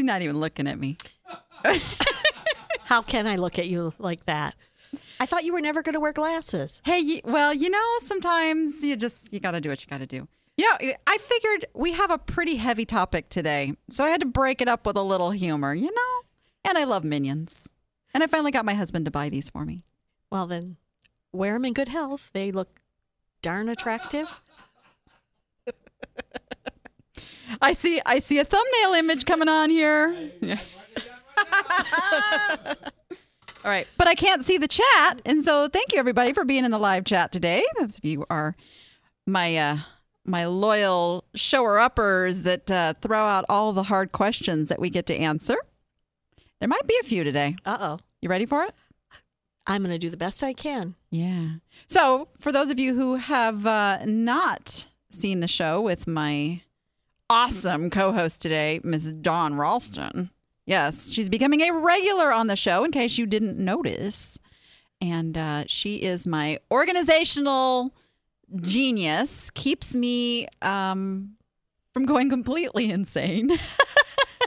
And we're back. She's not even looking at me. How can I look at you like that? I thought you were never going to wear glasses. Hey, well, you know, sometimes you just you got to do what you got to do. You know, I figured we have a pretty heavy topic today, so I had to break it up with a little humor, you know? And I love minions. And I finally got my husband to buy these for me. Well, then wear them in good health. They look darn attractive. I see I see a thumbnail image coming on here. Yeah. All right, but I can't see the chat, and so thank you everybody for being in the live chat today. Those of you are my uh, my loyal shower uppers that uh, throw out all the hard questions that we get to answer. There might be a few today. Uh oh. You ready for it? I'm going to do the best I can. Yeah. So, for those of you who have uh, not seen the show with my awesome co host today, Ms. Dawn Ralston, yes, she's becoming a regular on the show in case you didn't notice. And uh, she is my organizational genius, keeps me um, from going completely insane.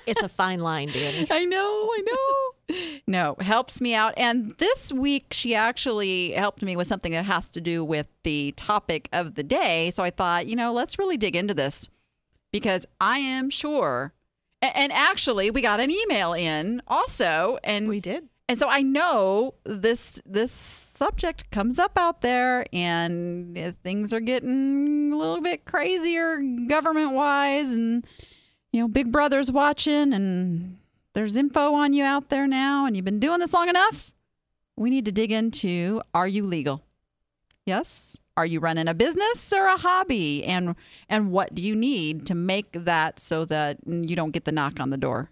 It's a fine line, Danny. I know, I know. No, helps me out. And this week, she actually helped me with something that has to do with the topic of the day. So I thought, you know, let's really dig into this because I am sure. a- And actually, we got an email in also, and We did. and so I know this this subject comes up out there, and things are getting a little bit crazier government wise, and you know, Big Brother's watching, and there's info on you out there now, and you've been doing this long enough. We need to dig into: Are you legal? Yes. Are you running a business or a hobby? And and what do you need to make that so that you don't get the knock on the door?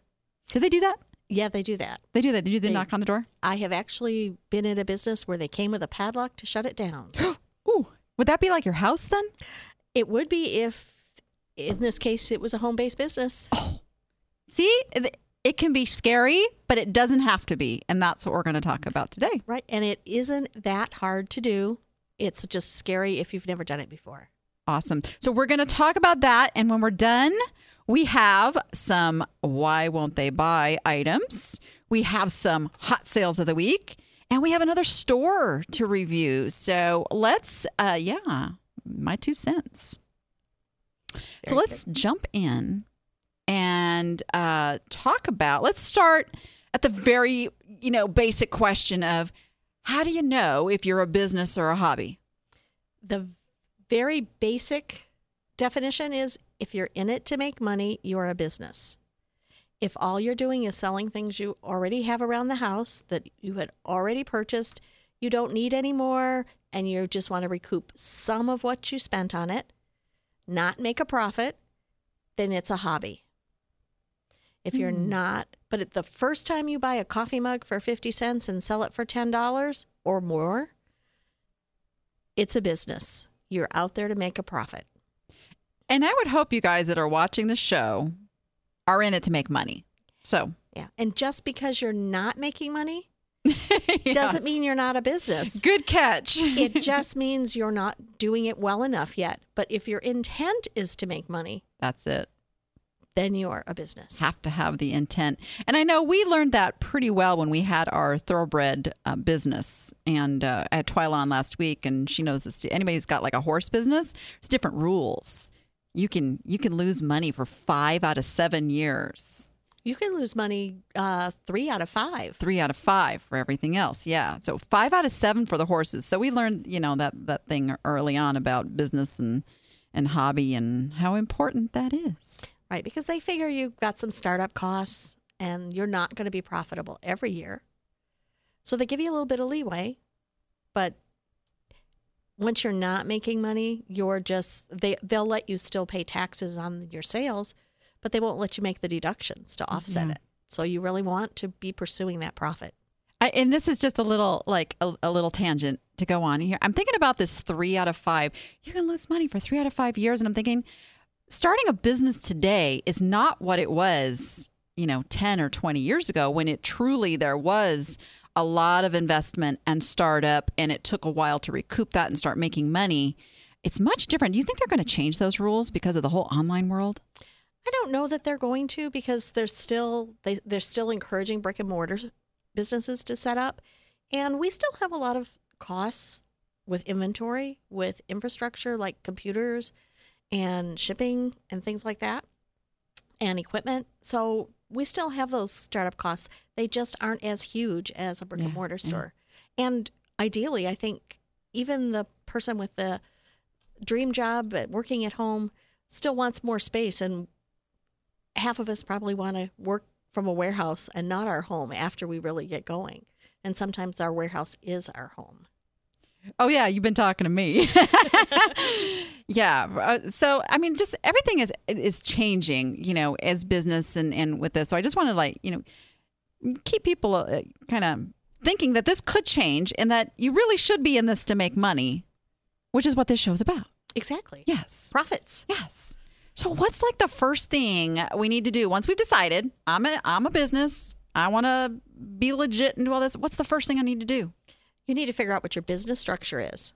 Do they do that? Yeah, they do that. They do that. They do the They- knock on the door. I have actually been in a business where they came with a padlock to shut it down. Ooh, would that be like your house then? it would be if, in this case, it was a home based business. Oh. See, it- it can be scary, but it doesn't have to be, and that's what we're going to talk about today. Right. And it isn't that hard to do. It's just scary if you've never done it before. Awesome. So we're going to talk about that, and when we're done, we have some why won't they buy items. We have some hot sales of the week, and we have another store to review. So let's, uh, yeah, my two cents. so let's jump in and uh, talk about. Let's start at the very, you know, basic question of how do you know if you're a business or a hobby? The very basic definition is if you're in it to make money, you're a business. If all you're doing is selling things you already have around the house that you had already purchased, you don't need any more, and you just want to recoup some of what you spent on it, not make a profit, then it's a hobby. If you're Hmm. not, but at the first time you buy a coffee mug for 50 cents and sell it for $10 or more, it's a business. You're out there to make a profit. And I would hope you guys that are watching the show are in it to make money. So Yeah. And just because you're not making money Yes. doesn't mean you're not a business. good catch. it just means you're not doing it well enough yet. But if your intent is to make money, That's it. Then you're a business. Have to have the intent. And I know we learned that pretty well when we had our thoroughbred uh, business. And uh, I had Twyla on last week, and she knows this too. Anybody who's got like a horse business, there's different rules. You can you can lose money for five out of seven years. You can lose money uh, three out of five. three out of five for everything else. Yeah. So five out of seven for the horses. So we learned, you know, that that thing early on about business and and hobby and how important that is. Right, because they figure you've got some startup costs and you're not going to be profitable every year. So they give you a little bit of leeway, but once you're not making money, you're just they they'll let you still pay taxes on your sales, but they won't let you make the deductions to offset Yeah. it. So you really want to be pursuing that profit. I, and this is just a little like a, a little tangent to go on here. I'm thinking about this three out of five. You can lose money for three out of five years, and I'm thinking starting a business today is not what it was, you know, 10 or 20 years ago when it truly there was a lot of investment and startup, and it took a while to recoup that and start making money. It's much different. Do you think they're going to change those rules because of the whole online world? I don't know that they're going to because they're still they they're still encouraging brick and mortar businesses to set up, and we still have a lot of costs with inventory, with infrastructure like computers and shipping and things like that, and equipment. So we still have those startup costs. They just aren't as huge as a brick and Yeah, mortar yeah. store. And ideally, I think even the person with the dream job at working at home still wants more space and half of us probably want to work from a warehouse and not our home after we really get going. And sometimes our warehouse is our home. Oh yeah, you've been talking to me. yeah. uh, So I mean, just everything is is changing, you know, as business and and with this. So I just want to like you know keep people uh, kind of thinking that this could change and that you really should be in this to make money, which is what this show's about. Exactly. Yes. Profits. Yes. So what's like the first thing we need to do once we've decided I'm a I'm a business, I want to be legit and do all this. What's the first thing I need to do? You need to figure out what your business structure is.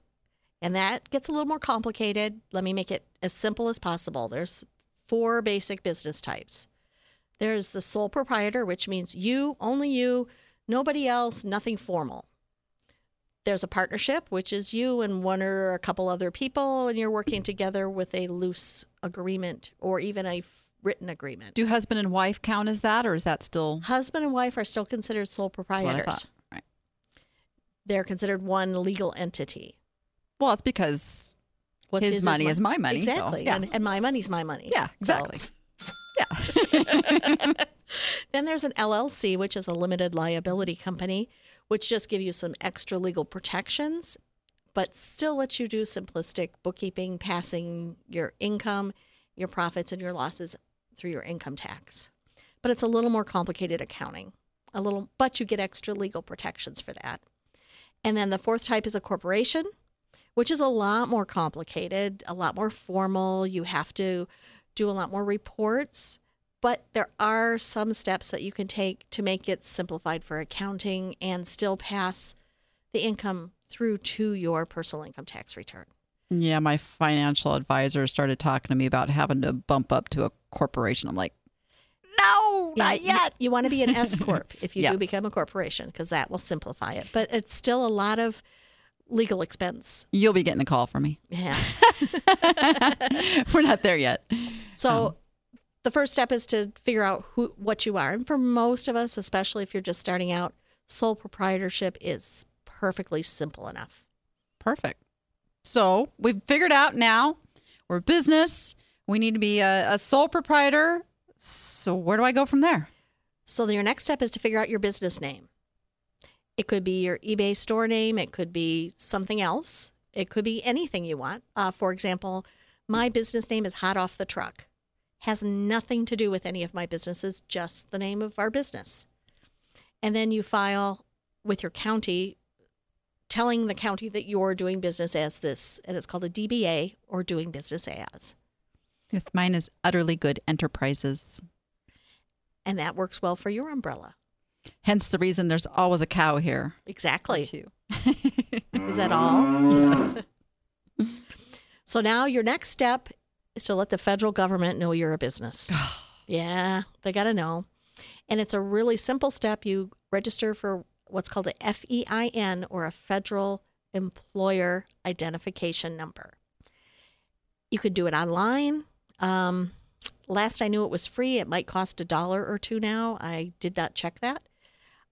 And that gets a little more complicated. Let me make it as simple as possible. There's four basic business types. There's the sole proprietor, which means you, only you, nobody else, nothing formal. There's a partnership, which is you and one or a couple other people, and you're working together with a loose agreement or even a f- written agreement. Do husband and wife count as that, or is that still Husband and wife are still considered sole That's what I proprietors. Right. They're considered one legal entity. Well, it's because What's His money mi- is my money, so, Exactly. yeah. and, and my money's my money. yeah, So- exactly. yeah. then there's an LLC, which is a limited liability company, which just give you some extra legal protections, but still lets you do simplistic bookkeeping, passing your income, your profits, and your losses through your income tax. But it's a little more complicated accounting. A little, but you get extra legal protections for that. And then the fourth type is a corporation, which is a lot more complicated, a lot more formal. You have to do a lot more reports, but there are some steps that you can take to make it simplified for accounting and still pass the income through to your personal income tax return. yeah, my financial advisor started talking to me about having to bump up to a corporation. I'm like, no, not yet. You, want to be an S corp if you do become a corporation because that will simplify it. But it's still a lot of legal expense. You'll be getting a call from me. Yeah. We're not there yet. So Um, the first step is to figure out who what you are. And for most of us, especially if you're just starting out, sole proprietorship is perfectly simple enough. Perfect. So we've figured out now we're a business. We need to be a, a sole proprietor. So where do I go from there? So your next step is to figure out your business name. It could be your eBay store name. It could be something else. It could be anything you want. Uh, for example, my business name is Hot Off the Truck. Has nothing to do with any of my businesses, just the name of our business. And then you file with your county, telling the county that you're doing business as this, and it's called a DBA or doing business as. Yes, mine is Udderly Good Enterprises. And that works well for your umbrella. Hence the reason there's always a cow here. Exactly. Too. Is that all? Yes. So now your next step is to let the federal government know you're a business. yeah, they got to know. And it's a really simple step. You register for what's called a FEIN or a federal employer identification number. You could do it online. Um, last I knew it was free. It might cost a dollar or two now. I did not check that.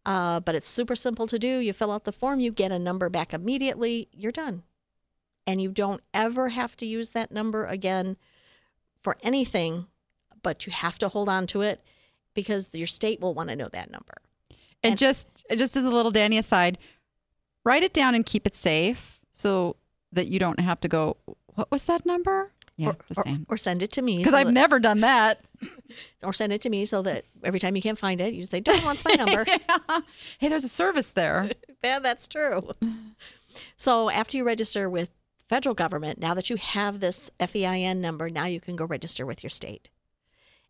Uh, but it's super simple to do. You fill out the form, you get a number back immediately, you're done and you don't ever have to use that number again for anything, but you have to hold on to it because your state will want to know that number. And, And- just just as a little Danny aside, write it down and keep it safe so that you don't have to go. What was that number? Yeah, or, or, or send it to me. Because so I've that- never done that. or send it to me so that every time you can't find it, you say, "Don't wants my number." hey, there's a service there. yeah, that's true. So after you register with federal government, now that you have this FEIN number, now you can go register with your state.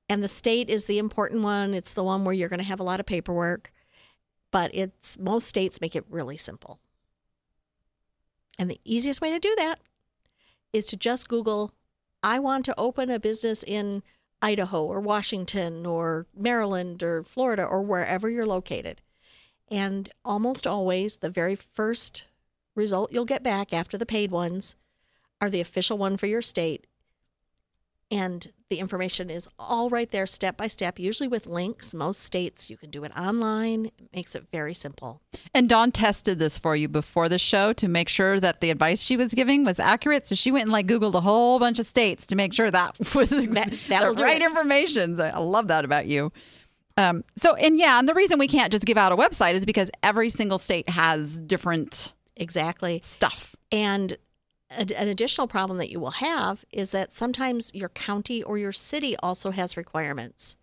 And the state is the important one. It's the one where you're going to have a lot of paperwork, but it's most states make it really simple. And the easiest way to do that is to just Google, I want to open a business in Idaho or Washington or Maryland or Florida or wherever you're located. And almost always, the very first result you'll get back after the paid ones are the official one for your state. And the information is all right there, step by step, usually with links. Most states, you can do it online. It makes it very simple. And Dawn tested this for you before the show to make sure that the advice she was giving was accurate. So she went and like Googled a whole bunch of states to make sure that was That- the right it. information. I love that about you. Um, so, and yeah, and the reason we can't just give out a website is because every single state has different Exactly. stuff. And an additional problem that you will have is that sometimes your county or your city also has requirements,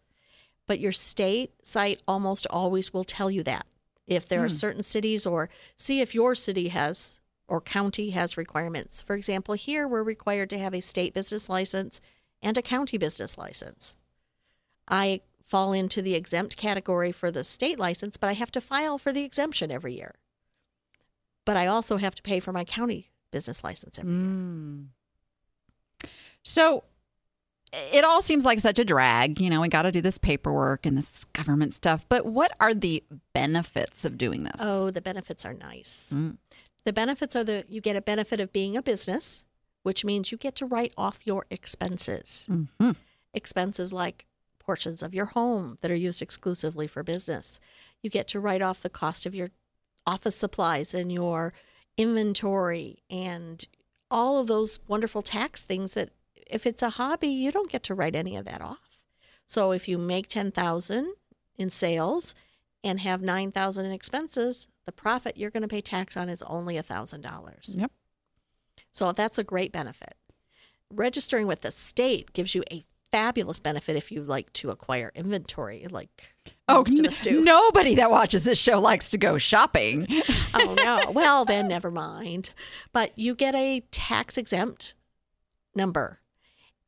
but your state site almost always will tell you that. If there are hmm. certain cities, or see if your city has or county has requirements. For example, here we're required to have a state business license and a county business license. I fall into the exempt category for the state license, but I have to file for the exemption every year. But I also have to pay for my county business license every year. So it all seems like such a drag. You know, we got to do this paperwork and this government stuff. But what are the benefits of doing this? Oh, the benefits are nice. Mm. The benefits are the you get a benefit of being a business, which means you get to write off your expenses. Mhm. Expenses like portions of your home that are used exclusively for business. You get to write off the cost of your office supplies and your inventory and all of those wonderful tax things that if it's a hobby, you don't get to write any of that off. So if you make 10,000 in sales and have 9,000 in expenses, the profit you're going to pay tax on is only $1,000. Yep. So that's a great benefit. Registering with the state gives you a fabulous benefit if you like to acquire inventory, like Oh, most of n- us do. nobody that watches this show likes to go shopping. oh no. Well, then never mind. But you get a tax exempt number.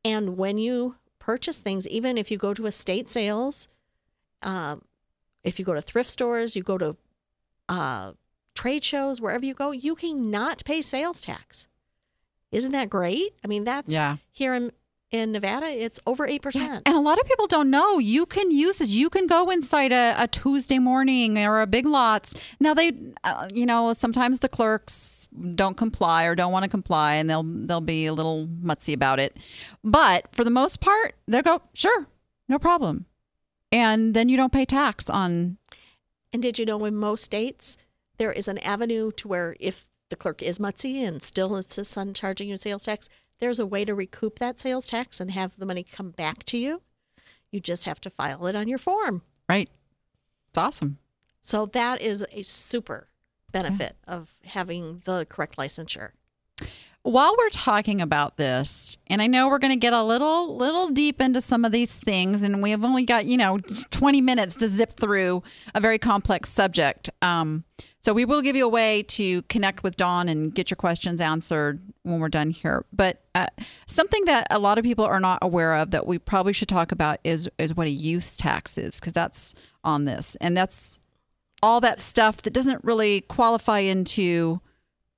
And when you purchase things, even if you go to estate sales, um, if you go to thrift stores, you go to uh, trade shows, wherever you go, you cannot pay sales tax. Isn't that great? I mean, that's Yeah. here in, in Nevada, it's over 8%. And a lot of people don't know you can use this. You can go inside a, a Tuesday morning or a Big Lots. Now they, uh, you know, sometimes the clerks don't comply or don't want to comply, and they'll they'll be a little mutsy about it. But for the most part, they'll go sure, no problem, and then you don't pay tax on. And did you know in most states there is an avenue to where if the clerk is mutsy and still insists on charging you sales tax, there's a way to recoup that sales tax and have the money come back to you. You just have to file it on your form. Right, it's awesome. So that is a super benefit of having the correct licensure. While we're talking about this and i know we're going to get a little little deep into some of these things and we have only got you know 20 minutes to zip through a very complex subject um, so we will give you a way to connect with dawn and get your questions answered when we're done here. But uh, something that a lot of people are not aware of that we probably should talk about is is what a use tax is because that's on this and that's all that stuff that doesn't really qualify into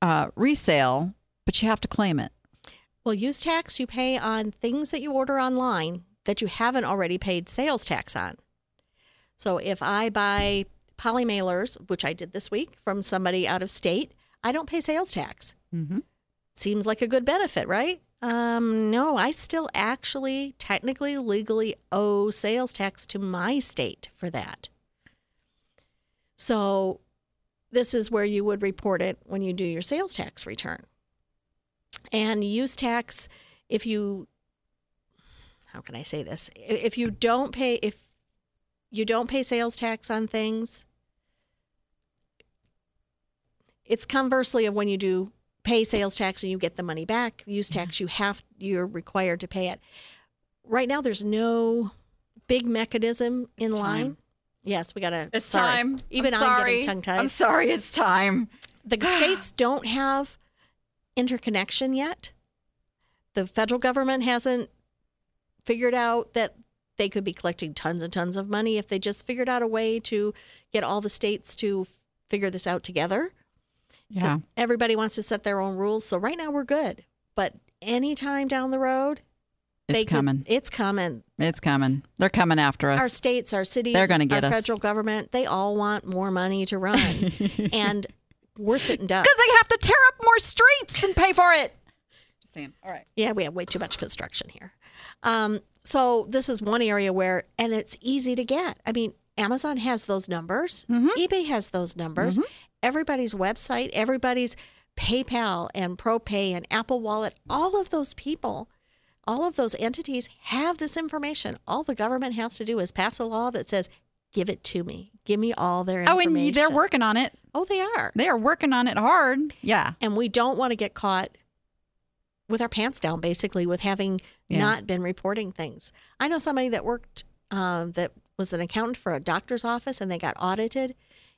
uh, resale but you have to claim it. Well, use tax you pay on things that you order online that you haven't already paid sales tax on. So if I buy poly mailers, which I did this week from somebody out of state, I don't pay sales tax. Mm-hmm. Seems like a good benefit, right? Um, no, I still actually technically legally owe sales tax to my state for that. So this is where you would report it when you do your sales tax return. And use tax, if you, how can I say this? If you don't pay, if you don't pay sales tax on things, it's conversely of when you do pay sales tax and you get the money back. Use tax, mm-hmm. you have, you're required to pay it. Right now, there's no big mechanism in It's line. time. Yes, we gotta. It's sorry. time. Even I'm I'm, sorry. getting tongue tied I'm sorry. It's time. the states don't have interconnection yet. The federal government hasn't figured out that they could be collecting tons and tons of money if they just figured out a way to get all the states to figure this out together. Yeah. Everybody wants to set their own rules. So right now we're good. But anytime down the road, It's could- coming. it's coming. It's coming. They're coming after us. Our states, our cities, They're gonna get our us. federal government, they all want more money to run. and we're sitting ducks. Because they have to tear up more streets and pay for it. Just saying. All right. Yeah, we have way too much construction here. Um, so this is one area where, and it's easy to get. I mean, Amazon has those numbers. eBay has those numbers. Everybody's website, everybody's PayPal and ProPay and Apple Wallet, all of those people, all of those entities have this information. All the government has to do is pass a law that says, "Give it to me. Give me all their Oh, and they're working on it. Oh, they are. They are working on it hard. Yeah. and we don't want to get caught with our pants down basically with having Yeah. not been reporting things i know somebody that worked um, that was an accountant for a doctor's office and they got audited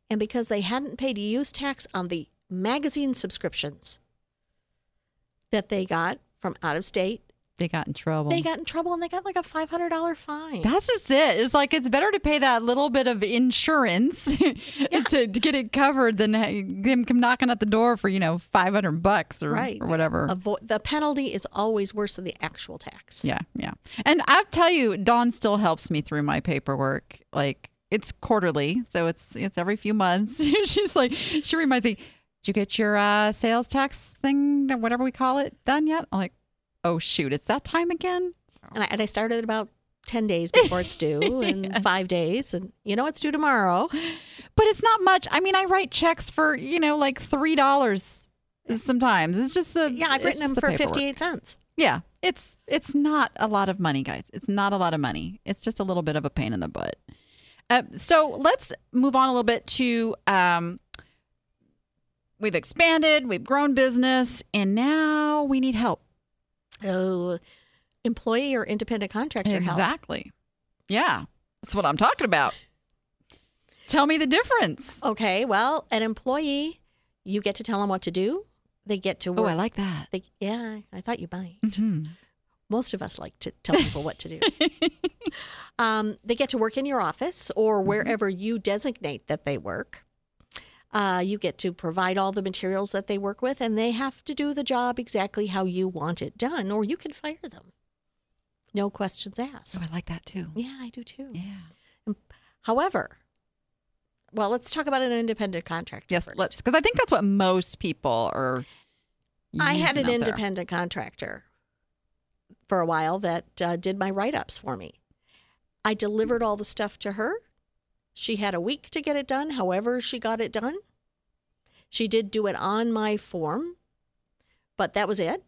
and because they hadn't paid use tax on the magazine subscriptions that they got from out of state They got in trouble. they got in trouble and they got like a $500 fine That's just it. It's like it's better to pay that little bit of insurance to, to get it covered than ha- them come knocking at the door for you know five hundred bucks or, right or whatever. Avo- the penalty is always worse than the actual tax Yeah, yeah. And I'll tell you, Dawn still helps me through my paperwork. Like it's quarterly, so it's it's every few months. She's like, she reminds me, did you get your uh, sales tax thing, or whatever we call it, done yet? I'm like, oh shoot, it's that time again. And I, and I started about 10 days before it's due and five days. And you know, it's due tomorrow. But it's not much. I mean, I write checks for you know like three dollars sometimes. It's just the Yeah, I've written them the for paperwork. 58 cents. Yeah, it's it's not a lot of money, guys. It's not a lot of money. It's just a little bit of a pain in the butt. Uh, so let's move on a little bit to um, we've expanded, we've grown business, and now we need help. Oh, employee or independent contractor help. exactly. Yeah, that's what I'm talking about. Tell me the difference. Okay, well, an employee, you get to tell them what to do. They get to work. Oh. I like that. they, yeah, I thought you might. Mhm. Most of us like to tell people what to do. Um, they get to work in your office or wherever you designate that they work. Uh, you get to provide all the materials that they work with, and they have to do the job exactly how you want it done, or you can fire them. No questions asked. Oh, I like that too. Yeah, I do too. Yeah. However, well, let's talk about an independent contractor Yes, first. let's because I think that's what most people are. I had an out there. independent contractor for a while that uh, did my write ups for me. I delivered all the stuff to her. She had a week to get it done, however, she got it done. She did do it on my form, but that was it.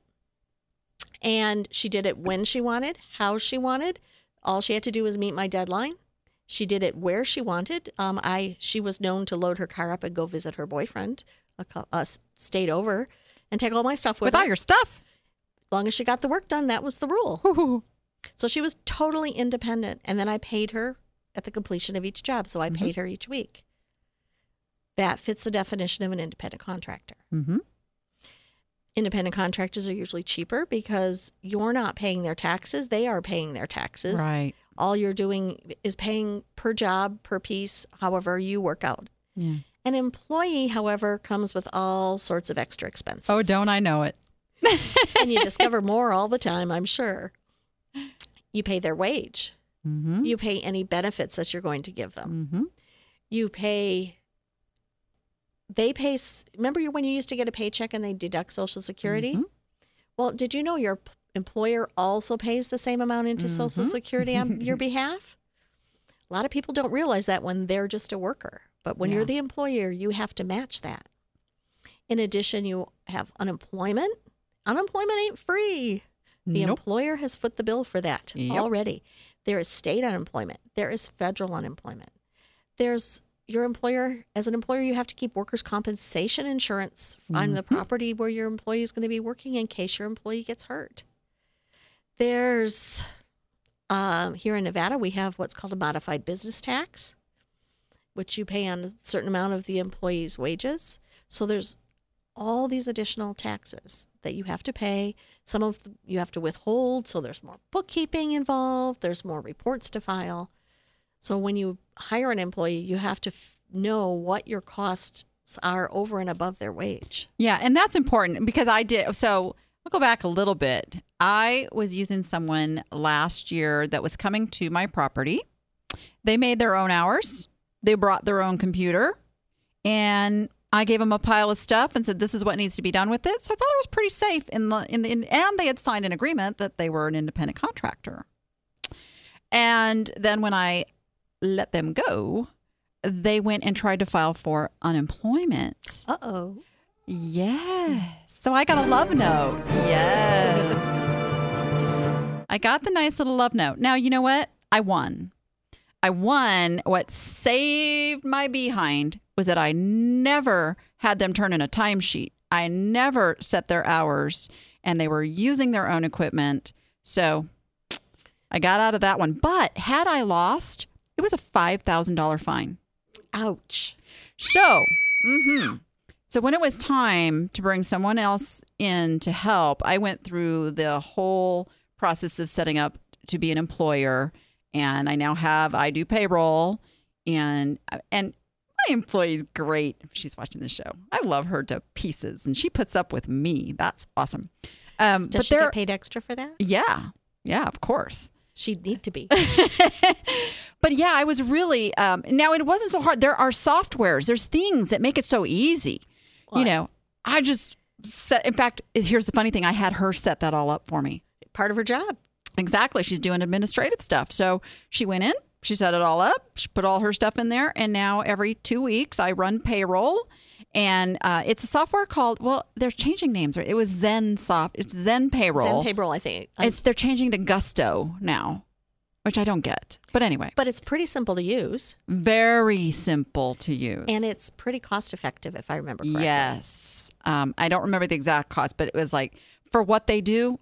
And she did it when she wanted, how she wanted. All she had to do was meet my deadline. She did it where she wanted. Um, I she was known to load her car up and go visit her boyfriend. A, uh, stayed over and take all my stuff with, with her. all your stuff. As long as she got the work done, that was the rule. So she was totally independent. And then I paid her at the completion of each job. So I paid her each week. That fits the definition of an independent contractor. Mm-hmm. Independent contractors are usually cheaper because you're not paying their taxes, they are paying their taxes. Right. All you're doing is paying per job, per piece, however you work out. Yeah. An employee, however, comes with all sorts of extra expenses. Oh, don't I know it? and you discover more all the time, I'm sure. You pay their wage. Mm-hmm. You pay any benefits that you're going to give them. Mm-hmm. You pay. They pay. Remember when you used to get a paycheck and they deduct Social Security? Mhm. Well, did you know your p- employer also pays the same amount into Social Mhm. Security on your behalf? A lot of people don't realize that when they're just a worker. But when Yeah. you're the employer, you have to match that. In addition, you have unemployment. Unemployment ain't free. The Nope. employer has foot the bill for that Yep. already. There is state unemployment. There is federal unemployment. There's your employer, as an employer, you have to keep workers' compensation insurance on the Mhm. property where your employee is going to be working in case your employee gets hurt. There's, um, here in Nevada, we have what's called a modified business tax, which you pay on a certain amount of the employee's wages. So there's all these additional taxes that you have to pay. Some of you have to withhold, so there's more bookkeeping involved, there's more reports to file. So when you hire an employee, you have to f- know what your costs are over and above their wage. Yeah, and that's important because I did. So I'll go back a little bit. I was using someone last year that was coming to my property. They made their own hours. They brought their own computer, and I gave them a pile of stuff and said, "This is what needs to be done with it." So I thought it was pretty safe in the in the in, and they had signed an agreement that they were an independent contractor. And then when I let them go, they went and tried to file for unemployment. Uh oh. Yes. So I got a love note. Yes. I got the nice little love note. Now, you know what? I won. I won. What saved my behind was that I never had them turn in a timesheet. I never set their hours and they were using their own equipment. So I got out of that one. But had I lost, it was a $5,000 fine. Ouch. So, hmm so when it was time to bring someone else in to help, I went through the whole process of setting up to be an employer, and I now have I do payroll, and and my employee's great. She's watching the show. I love her to pieces, and she puts up with me. That's awesome. Um, Does but she get paid extra for that? yeah, yeah, of course. She'd need to be. but yeah, I was really um, now it wasn't so hard. There are softwares, there's things that make it so easy. You know, I just set. In fact, here's the funny thing: I had her set that all up for me. Part of her job. Exactly, she's doing administrative stuff. So she went in, she set it all up, she put all her stuff in there, and now every two weeks I run payroll. And uh, it's a software called well, they're changing names. Right? It was Zen Soft. It's Zen Payroll. Zen payroll, I think. It's they're changing to Gusto now, which I don't get. But anyway, but it's pretty simple to use, very simple to use. and it's pretty cost effective, if I remember correctly. yes. Um, I don't remember the exact cost, but it was like for what they do,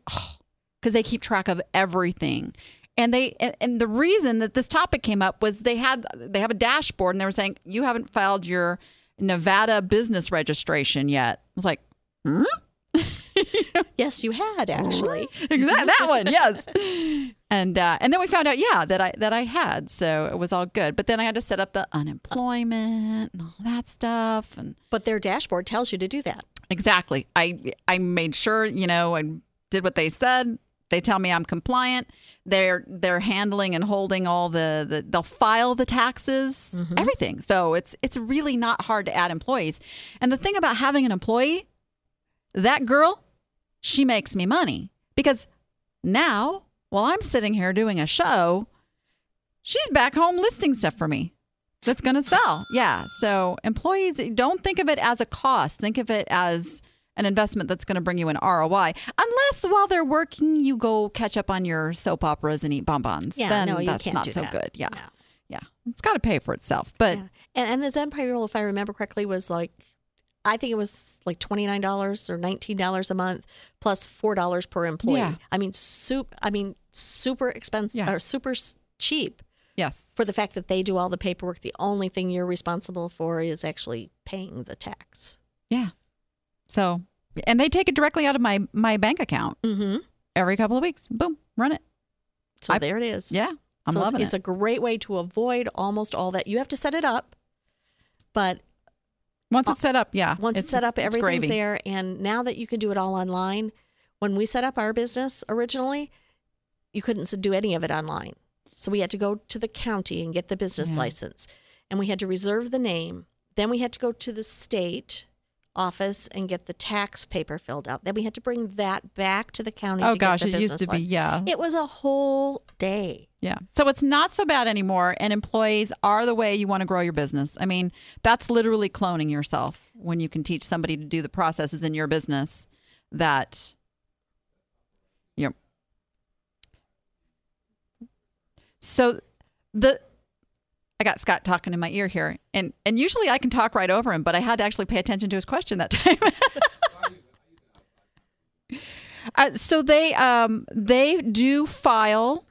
because they keep track of everything. And they and, the reason that this topic came up was they had they have a dashboard and they were saying you haven't filed your Nevada business registration yet. I was like, hmm? Yes, you had actually. that, that one, yes. And uh, and then we found out, yeah, that I that I had, so it was all good. But then I had to set up the unemployment and all that stuff, and But their dashboard tells you to do that. exactly. I I made sure, you know, I did what they said. They tell me I'm compliant. They're they're handling and holding all the, the they'll file the taxes, mm-hmm. everything. So it's it's really not hard to add employees. And the thing about having an employee, that girl, she makes me money because now while I'm sitting here doing a show, she's back home listing stuff for me that's going to sell. Yeah. So employees, don't think of it as a cost. Think of it as an investment that's going to bring you an ROI. Unless while they're working, you go catch up on your soap operas and eat bonbons. Yeah, then no, you that's can't not do so that. good. Yeah. No. Yeah. It's got to pay for itself. But Yeah. And, and the Zen payroll, if I remember correctly, was like, I think it was like $29 or $19 a month plus $4 per employee. Yeah. I mean, soup, I mean, super expensive Yeah. or super cheap yes. for the fact that they do all the paperwork. The only thing you're responsible for is actually paying the tax. Yeah. So, and they take it directly out of my my bank account Mm-hmm. every couple of weeks. Boom, run it. So I- there it is. Yeah. I'm so loving it's, it's a great way to avoid almost all that. You have to set it up, but Once it's set up, yeah. once it's, set up, everything's there. And now that you can do it all online, when we set up our business originally, you couldn't do any of it online. So we had to go to the county and get the business Yeah. license, and we had to reserve the name. Then we had to go to the state office and get the tax paper filled out. Then we had to bring that back to the county. Oh to gosh, get the it used to be, yeah. It was a whole day. Yeah. So it's not so bad anymore. And employees are the way you want to grow your business. I mean, that's literally cloning yourself when you can teach somebody to do the processes in your business that, you know. So the, I got Scott talking in my ear here, and and usually I can talk right over him, but I had to actually pay attention to his question that time. uh, so they um they do file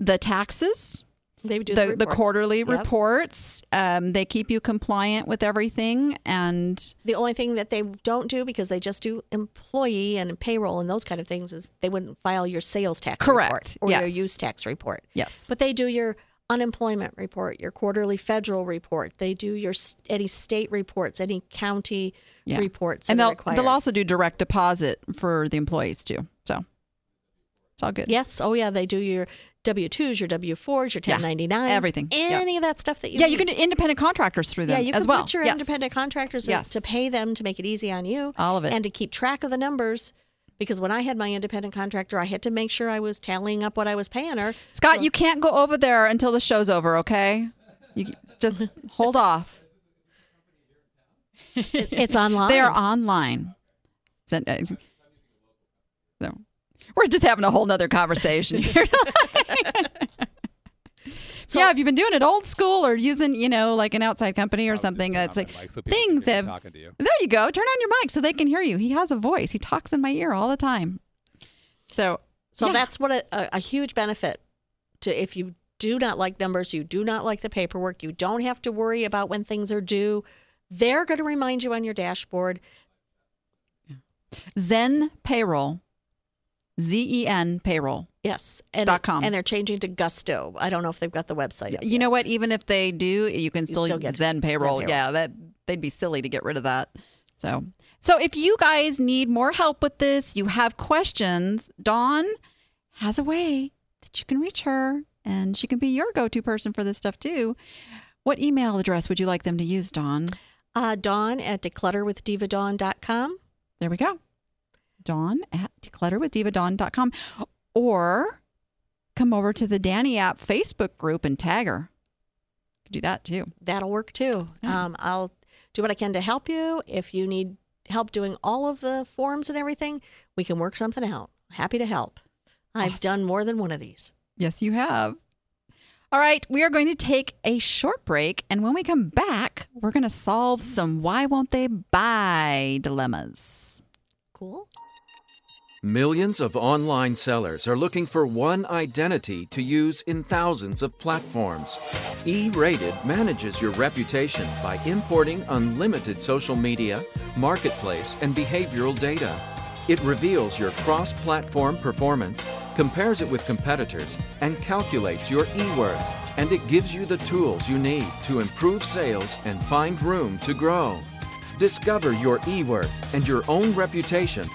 the taxes, They do the, the, the quarterly Yep. reports. Um, they keep you compliant with everything, and The only thing that they don't do because they just do employee and payroll and those kind of things is they wouldn't file your sales tax Correct. report or your use tax report. yes, But they do your unemployment report, your quarterly federal report. They do your any state reports, any county Yeah. reports and they'll they'll also do direct deposit for the employees too. So it's all good. yes, oh yeah, they do your W twos, your W fours, your Yeah, 1099s, everything. Yeah. any of that stuff that you yeah, need. you can do independent contractors through them yeah, you can well. put your Yes. independent contractors Yes. to pay them to make it easy on you. All of it. And to keep track of the numbers. Because when I had my independent contractor, I had to make sure I was tallying up what I was paying her. Scott, you can't go over there until the show's over, okay? You just hold off. It's online. They are online. Send- uh, So we're just having a whole nother conversation here. So- yeah, have you been doing it old school or using, you know, like an outside company or something that's like mic so people can things hear me have. talking to you. There you go. Turn on your mic so they can hear you. He has a voice. He talks in my ear all the time. So, So yeah. that's what a, a, a huge benefit to if you do not like numbers, you do not like the paperwork, you don't have to worry about when things are due. They're going to remind you on your dashboard. Zen Payroll, Z E N Payroll. Yes, and Dot com. and they're changing to Gusto. I don't know if they've got the website. up You yet. know what? Even if they do, you can still, still use get Zen Zen payroll. payroll. Yeah, that they'd be silly to get rid of that. So, so if you guys need more help with this, you have questions, Dawn has a way that you can reach her, and she can be your go-to person for this stuff too. What email address would you like them to use, Dawn? Uh, Dawn at declutterwithdivadawn.com. There we go. Dawn at declutterwithdivadawn.com. Or come over to the Danny app Facebook group and tag her. Do that too. That'll work too. Yeah. Um, I'll do what I can to help you. If you need help doing all of the forms and everything, we can work something out. Happy to help. I've Awesome. done more than one of these. Yes, you have. All right, we are going to take a short break. And when we come back, we're going to solve some why won't they buy dilemmas. Cool. Millions of online sellers are looking for one identity to use in thousands of platforms. E Rated manages your reputation by importing unlimited social media, marketplace, and behavioral data. It reveals your cross platform performance, compares it with competitors, and calculates your e worth. And it gives you the tools you need to improve sales and find room to grow. Discover your e worth and your own reputation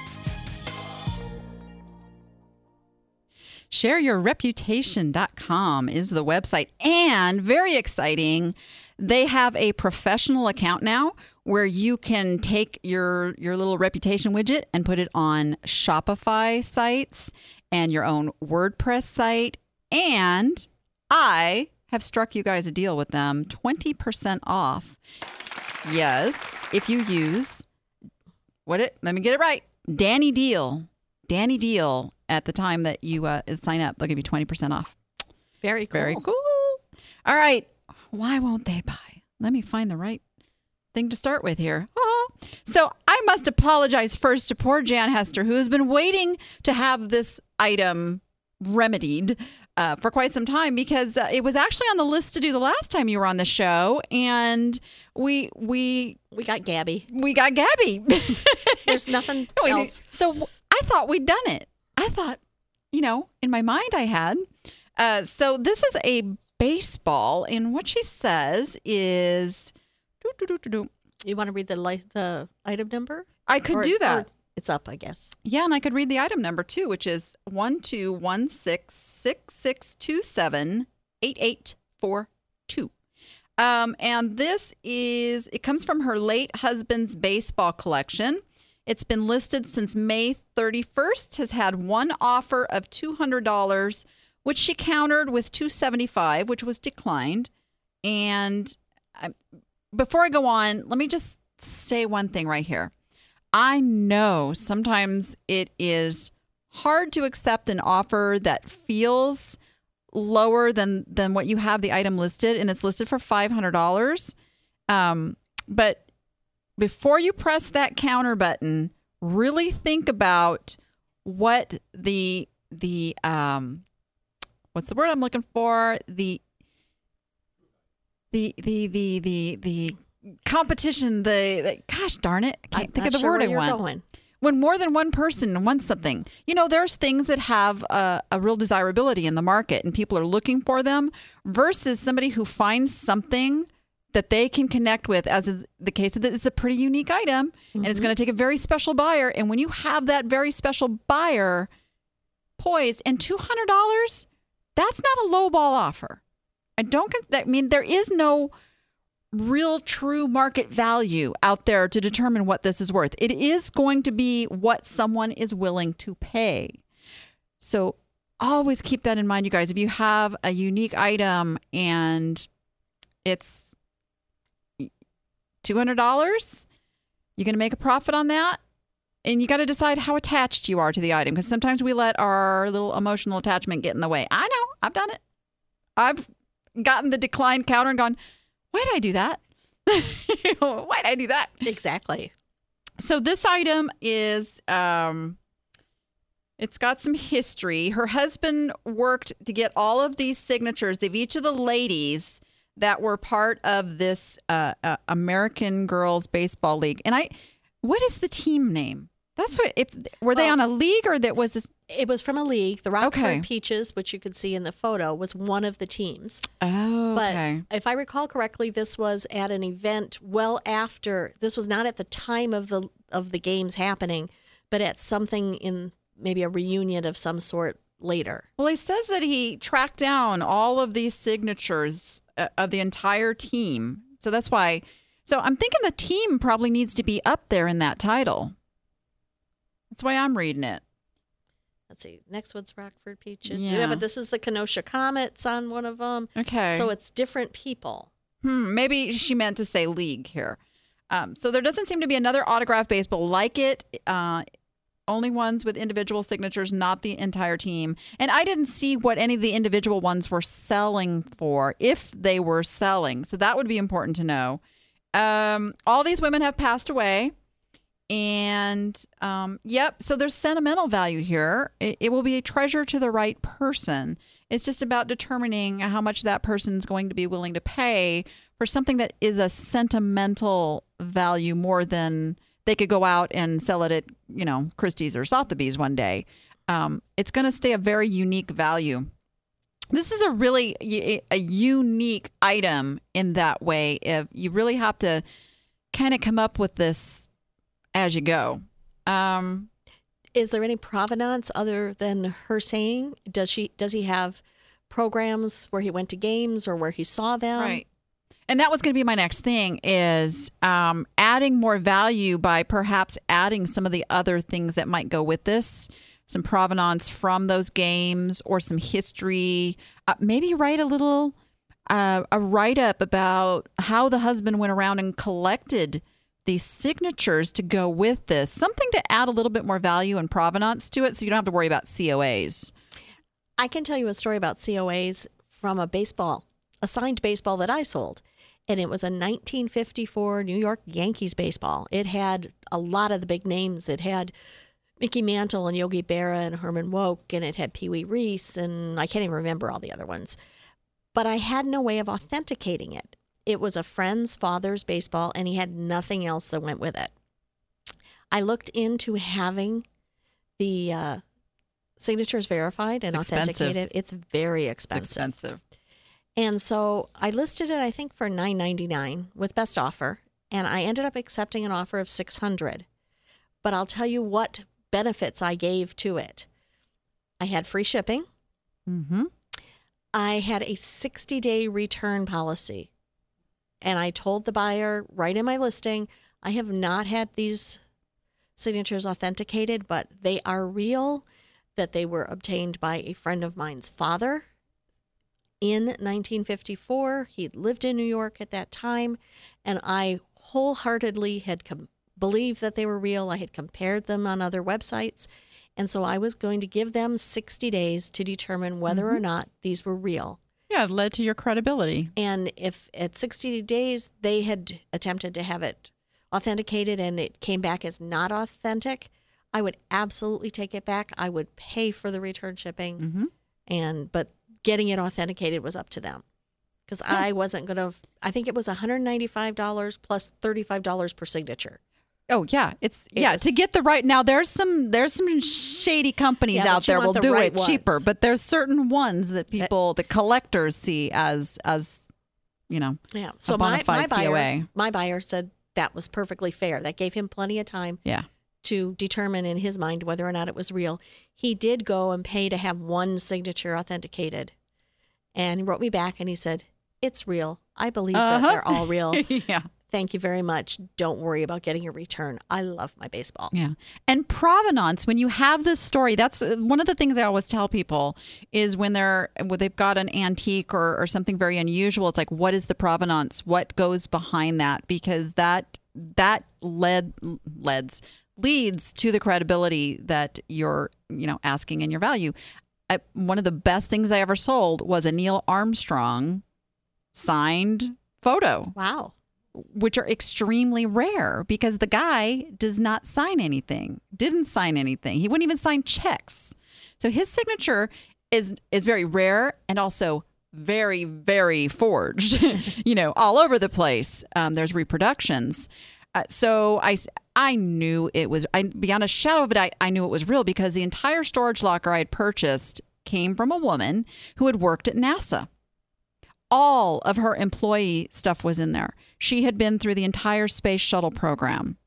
shareyourreputation.com is the website. And very exciting they have a professional account now where you can take your your little reputation widget and put it on shopify sites and your own wordpress site. And i have struck you guys a deal with them 20% off. Yes if you use what it let me get it right danny deal danny deal at the time that you uh, sign up they'll give you 20% off Very It's cool. very cool all right why won't they buy let me find the right thing to start with here Ah. so i must apologize first to poor jan hester who has been waiting to have this item remedied uh, for quite some time because uh, it was actually on the list to do the last time you were on the show and we we We got Gabby. we got Gabby. There's nothing else. So I thought we'd done it. I thought, you know, in my mind I had. Uh, so this is a baseball, and what she says is. You want to read the li- the item number? I could Or- do that. it's up, I guess. Yeah, and I could read the item number too, which is one two one six six six two seven eight eight four two. Um, and this is it comes from her late husband's baseball collection. It's been listed since May 31st. Has had one offer of two hundred dollars, which she countered with two seventy five, which was declined. And I, before I go on, let me just say one thing right here. I know sometimes it is hard to accept an offer that feels lower than than what you have the item listed and it's listed for $500 um, but before you press that counter button really think about what the the um what's the word i'm looking for the the the the the the competition the, the gosh darn it i can't I'm think of the sure word i want going. when more than one person wants something. You know, there's things that have a, a real desirability in the market and people are looking for them versus somebody who finds something that they can connect with as the case of this is a pretty unique item and it's mm-hmm. going to take a very special buyer and when you have that very special buyer poised and $200 that's not a low ball offer. I don't i mean there is no real true market value out there to determine what this is worth. It is going to be what someone is willing to pay. So always keep that in mind you guys. If you have a unique item and it's $200 you're going to make a profit on that and you got to decide how attached you are to the item because sometimes we let our little emotional attachment get in the way i know i've done it i've gotten the decline counter and gone why did i do that why did i do that Exactly. so this item is um it's got some history. Her husband worked to get all of these signatures of each of the ladies that were part of this uh, uh, American Girls Baseball League. And I, what is the team name? That's what. If were they Well- on a league or that was this? It was from a league. The Rockford Okay. Peaches, which you could see in the photo, was one of the teams. Oh, But if I recall correctly, this was at an event well after. This was not at the time of the of the games happening, but at something in maybe a reunion of some sort later. Well, he says that he tracked down all of these signatures uh, of the entire team. So that's why. So I'm thinking the team probably needs to be up there in that title. That's why I'm reading it. Let's see. Next one's Rockford Peaches. Yeah. Yeah, but this is the Kenosha Comets on one of them. Okay. So it's different people. Hmm, maybe she meant to say league here. Um, so there doesn't seem to be another autograph baseball like it. Uh, only ones with individual signatures, not the entire team. And I didn't see what any of the individual ones were selling for, if they were selling. So that would be important to know. Um, all these women have passed away. And um, yep, so there's sentimental value here. It, it will be a treasure to the right person. It's just about determining how much that person's going to be willing to pay for something that is a sentimental value more than they could go out and sell it at, you know, Christie's or Sotheby's one day. Um, it's going to stay a very unique value. This is a really a unique item in that way. If you really have to kind of come up with this as you go. Um, Is there any provenance other than her saying? Does she does he have programs where he went to games or where he saw them? right. And that was going to be my next thing is um, adding more value by perhaps adding some of the other things that might go with this, some provenance from those games or some history. Uh, maybe write a little uh, a write up about how the husband went around and collected these signatures to go with this, something to add a little bit more value and provenance to it, so you don't have to worry about COAs. I can tell you a story about COAs from a baseball, a signed baseball that I sold. And it was a 1954 New York Yankees baseball. It had a lot of the big names. It had Mickey Mantle and Yogi Berra and Herman Woke, and it had Pee Wee Reese, and I can't even remember all the other ones. But I had no way of authenticating it. It was a friend's father's baseball, and he had nothing else that went with it. I looked into having the uh, signatures verified and It's expensive. authenticated. It's very It's expensive. And so I listed it, I think, for nine ninety nine with best offer, and I ended up accepting an offer of six hundred. But I'll tell you what benefits I gave to it. I had free shipping. Mm-hmm. I had a sixty day return policy, and I told the buyer right in my listing, I have not had these signatures authenticated, but they are real. That they were obtained by a friend of mine's father in 1954. He lived in New York at that time, and I wholeheartedly had com- believed that they were real. I had compared them on other websites, and so I was going to give them 60 days to determine whether or not these were real. Yeah, it led to your credibility. And if at 60 days they had attempted to have it authenticated and it came back as not authentic, I would absolutely take it back. I would pay for the return shipping Mm-hmm. and but getting it authenticated was up to them because I wasn't going to I think it was $195 plus $35 per signature. Oh yeah, it's yeah to get the right. Now there's some there's some shady companies Yeah, out there will the do right it cheaper, but there's certain ones that people the collectors see as as you know Yeah. So my, bona my buyer, COA. my buyer said that was perfectly fair. That gave him plenty of time Yeah. To determine in his mind whether or not it was real. He did go and pay to have one signature authenticated. And he wrote me back and he said, It's real. I believe Uh-huh. that they're all real. yeah. Thank you very much. Don't worry about getting a return. I love my baseball. Yeah. And provenance, when you have this story, that's uh, one of the things I always tell people is when they're when they've got an antique or, or something very unusual, it's like what is the provenance? What goes behind that? Because that that led leads leads to the credibility that you're, you know, asking in your value. I, one of the best things I ever sold was a Neil Armstrong signed photo Wow. which are extremely rare because the guy does not sign anything, didn't sign anything. He wouldn't even sign checks. So his signature is is very rare and also very very forged. you know, all over the place. Um, there's reproductions. Uh, so I I knew it was I beyond a shadow of a doubt I knew it was real because the entire storage locker I had purchased came from a woman who had worked at NASA all of her employee stuff was in there. She had been through the entire space shuttle program.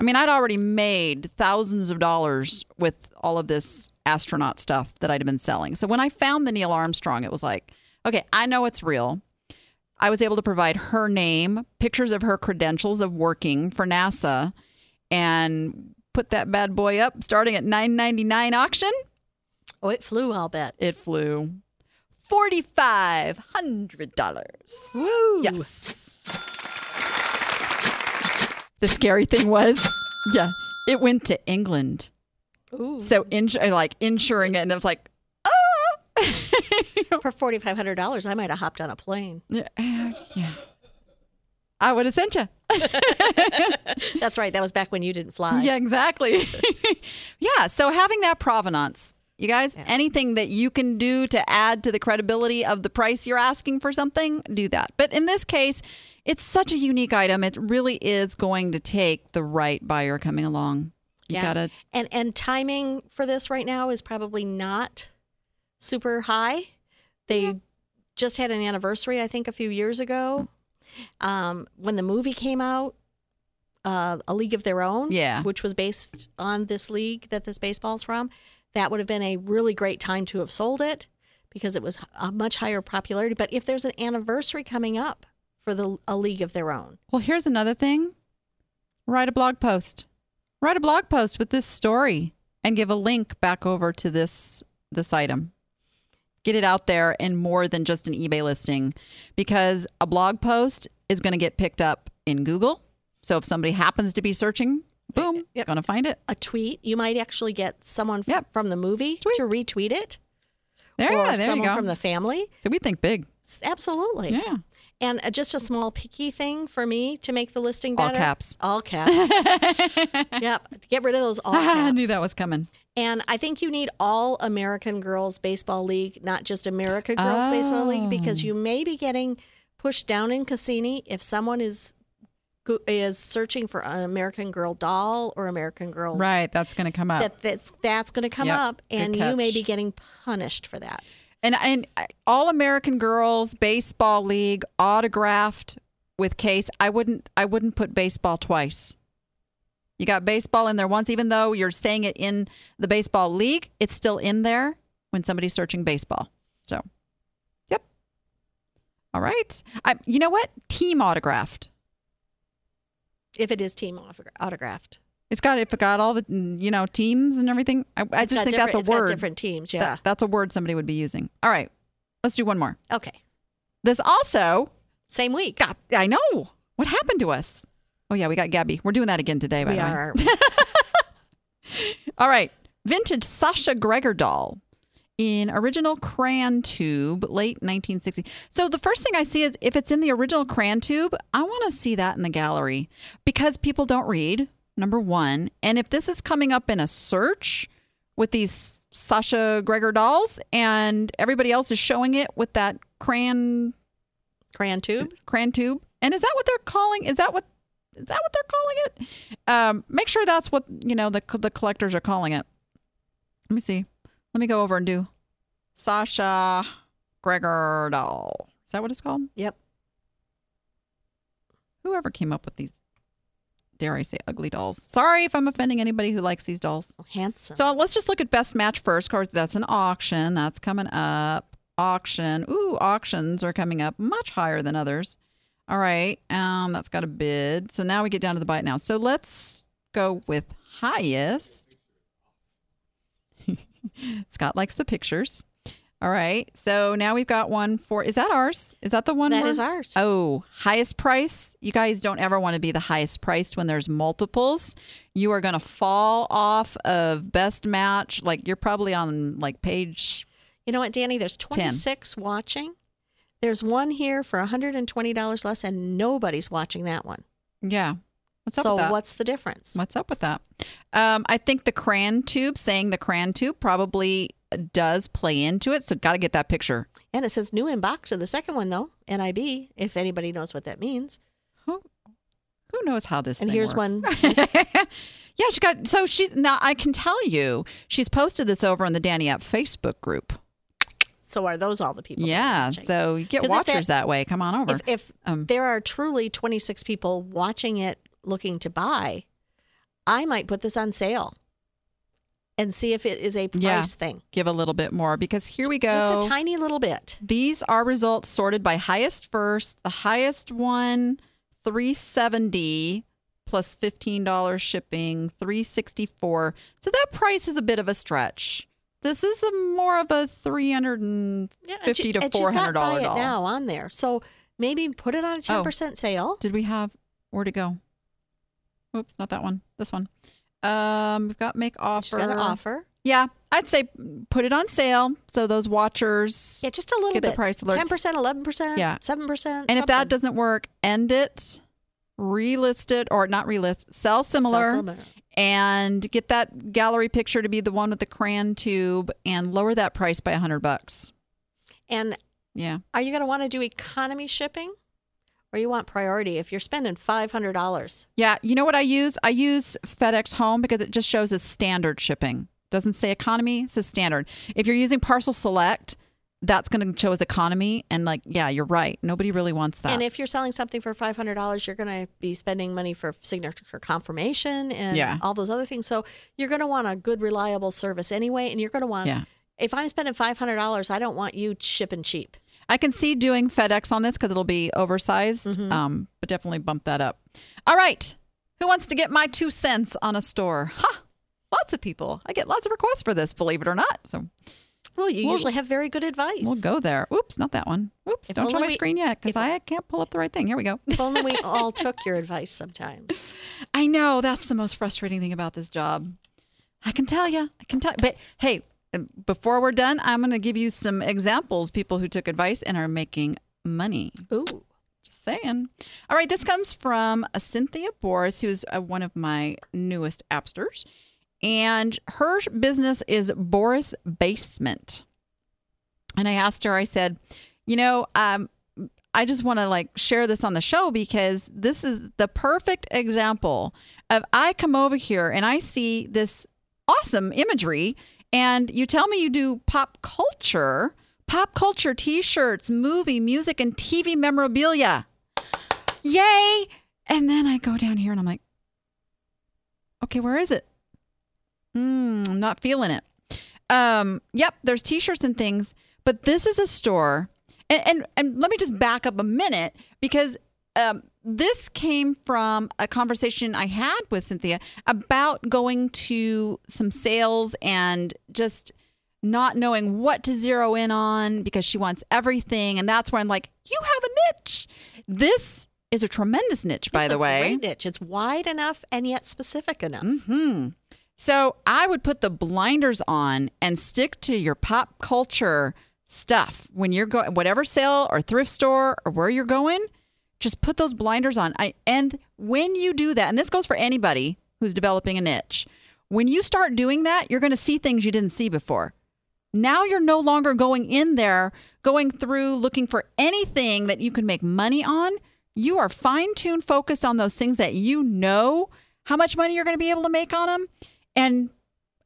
I mean, I'd already made thousands of dollars with all of this astronaut stuff that I'd been selling. So when I found the Neil Armstrong, it was like, okay, I know it's real. I was able to provide her name, pictures of her credentials of working for NASA, and put that bad boy up starting at 9.99 auction. Oh, it flew, I'll bet. It flew. Forty-five hundred dollars. Woo! Yes. The scary thing was, yeah, it went to England. Ooh. So ins- like insuring it, and it was like, ah. For $4,500, I might have hopped on a plane. yeah, yeah. I would have sent you. That's right. That was back when you didn't fly. Yeah, exactly. yeah. So having that provenance, you guys, anything that you can do to add to the credibility of the price you're asking for something, do that. But in this case, it's such a unique item. It really is going to take the right buyer coming along. You Yeah. gotta. And and timing for this right now is probably not super high. They just had an anniversary, I think, a few years ago. Um, when the movie came out, uh, A League of Their Own, Yeah. which was based on this league that this baseball's from, that would have been a really great time to have sold it because it was a much higher popularity. But if there's an anniversary coming up for the A League of Their Own, Well, here's another thing. Write a blog post. Write a blog post with this story and give a link back over to this this item. Get it out there in more than just an eBay listing because a blog post is going to get picked up in Google. So if somebody happens to be searching, boom, Yep. going to find it. a tweet, you might actually get someone f- Yep. from the movie Tweet. to retweet it. There, or yeah, there you someone go. from the family. so we think big. Absolutely. Yeah. And uh, just a small picky thing for me to make the listing better. All caps. All caps. yep. Get rid of those all caps. I knew that was coming. And I think you need all American Girls Baseball League, not just America Girls Baseball League, because Oh. you may be getting pushed down in Cassini if someone is is searching for an American Girl doll or American Girl Right. That's going to come up. that that's that's going to come Yep, up, and you may be getting punished for that. And and all American Girls Baseball League autographed with case. I wouldn't I wouldn't put baseball twice. You got baseball in there once, even though you're saying it in the baseball league, it's still in there when somebody's searching baseball. So, yep. All right. I, you know what? Team autographed. If it is team autographed, It's got it got all the you know teams and everything. I, I just think that's a it's got word. different teams, yeah. That- that's a word somebody would be using. All right. Let's do one more. okay, This also same week. God, I know. What happened to us? Oh yeah, we got Gabby. We're doing that again today. By we the way. are. All right, vintage Sasha Gregor doll in original crayon tube, late 1960. So the first thing I see is if it's in the original crayon tube, I want to see that in the gallery because people don't read. Number one, and if this is coming up in a search with these Sasha Gregor dolls, and everybody else is showing it with that crayon Crayon tube. crayon tube. And is that what they're calling? Is that what is that what they're calling it? Um, make sure that's what you know the the collectors are calling it. Let me see. Let me go over and do Sasha Gregor doll. Is that what it's called? Yep. Whoever came up with these, dare I say, ugly dolls. Sorry if I'm offending anybody who likes these dolls. Oh, handsome. So let's just look at best match first. Of course, that's an auction. That's coming up. Auction. Ooh, auctions are coming up much higher than others. All right. Um, that's got a bid. So now we get down to the bite now. So let's go with highest. Scott likes the pictures. All right. So now we've got one for is that ours? Is that the one That we're- is ours. Oh, highest price. You guys don't ever want to be the highest priced when there's multiples. You are going to fall off of best match. Like you're probably on like page. You know what, Danny? There's 26 watching. There's one here for $120 less, and nobody's watching that one. Yeah. What's up so with that? So what's the difference? What's up with that? Um, I think the crayon tube, saying the crayon tube probably does play into it. So got to get that picture. And it says new in box of the second one though, NIB. If anybody knows what that means. Who, who knows how this And here's works? one. yeah, she got so she now I can tell you she's posted this over on the Danny App Facebook group. So are those all the people? Yeah, so you get watchers that- that, way. Come on over. if, if Um, there are truly 26 people watching it looking to buy, I might put this on sale and see if it is a price Yeah. thing. Give a little bit more because here we go. Just a tiny little bit. These are results sorted by highest first. The highest one, 370 plus $15 shipping, 364. So that price is a bit of a stretch. This is a more of a 350 to and she's got $400 buy it doll. now on there. So maybe put it on a 10% sale. Did we have where to go? Oops, not that one. This one. Um, we've got make offer. She's got an offer. Yeah, I'd say put it on sale so those watchers. Yeah, just a little Get the bit. price alert. 10%, 11%, Yeah. 7%. and if that doesn't work, end it, relist it, or not relist, sell similar, similar. and get that gallery picture to be the one with the crayon tube, and lower that price by a hundred bucks. And Yeah, are you going to want to do economy shipping or you want priority if you're spending $500? yeah. You know what I use? I use FedEx Home because it just shows as standard shipping. Doesn't say economy, it says standard. If you're using Parcel Select, that's going to show as economy, and like, yeah, you're right. Nobody really wants that. And if you're selling something for $500, you're going to be spending money for signature confirmation and Yeah. all those other things. So you're going to want a good, reliable service anyway. And you're going to want, Yeah. if I'm spending $500, I don't want you shipping cheap. I can see doing FedEx on this because it'll be oversized, um, but definitely bump that up. All right. Who wants to get my two cents on a store? Ha! Lots of people. I get lots of requests for this, believe it or not. So Well, you We'll- usually have very good advice. we'll go there. Oops, not that one. Oops, If don't show my we- screen yet because I can't pull up the right thing. Here we go. If only we all took your advice sometimes. I know that's the most frustrating thing about this job. I can tell you. I can tell. But hey, before we're done, I'm going to give you some examples. People who took advice and are making money. Ooh. Just saying. All right, this comes from Cynthia Boris, who's uh, one of my newest appsters. And her business is Boris Basement. And I asked her, I said, you know, um, I just want to like share this on the show because this is the perfect example of I come over here and I see this awesome imagery and you tell me you do pop culture, pop culture t-shirts, movie, music and TV memorabilia. Yay! And then I go down here and I'm like, okay, where is it? Hmm, I'm not feeling it. Um, yep, there's t-shirts and things, but this is a store. And and, and let me just back up a minute because um, this came from a conversation I had with Cynthia about going to some sales and just not knowing what to zero in on because she wants everything. And that's where I'm like, you have a niche. This is a tremendous niche, by It's the a way. Great niche. It's wide enough and yet specific enough. Hmm. So I would put the blinders on and stick to your pop culture stuff when you're going, whatever sale or thrift store or where you're going. Just put those blinders on. I and when you do that, and this goes for anybody who's developing a niche, when you start doing that, you're going to see things you didn't see before. Now you're no longer going in there, going through looking for anything that you can make money on. You are fine tuned, focused on those things that you know how much money you're going to be able to make on them, and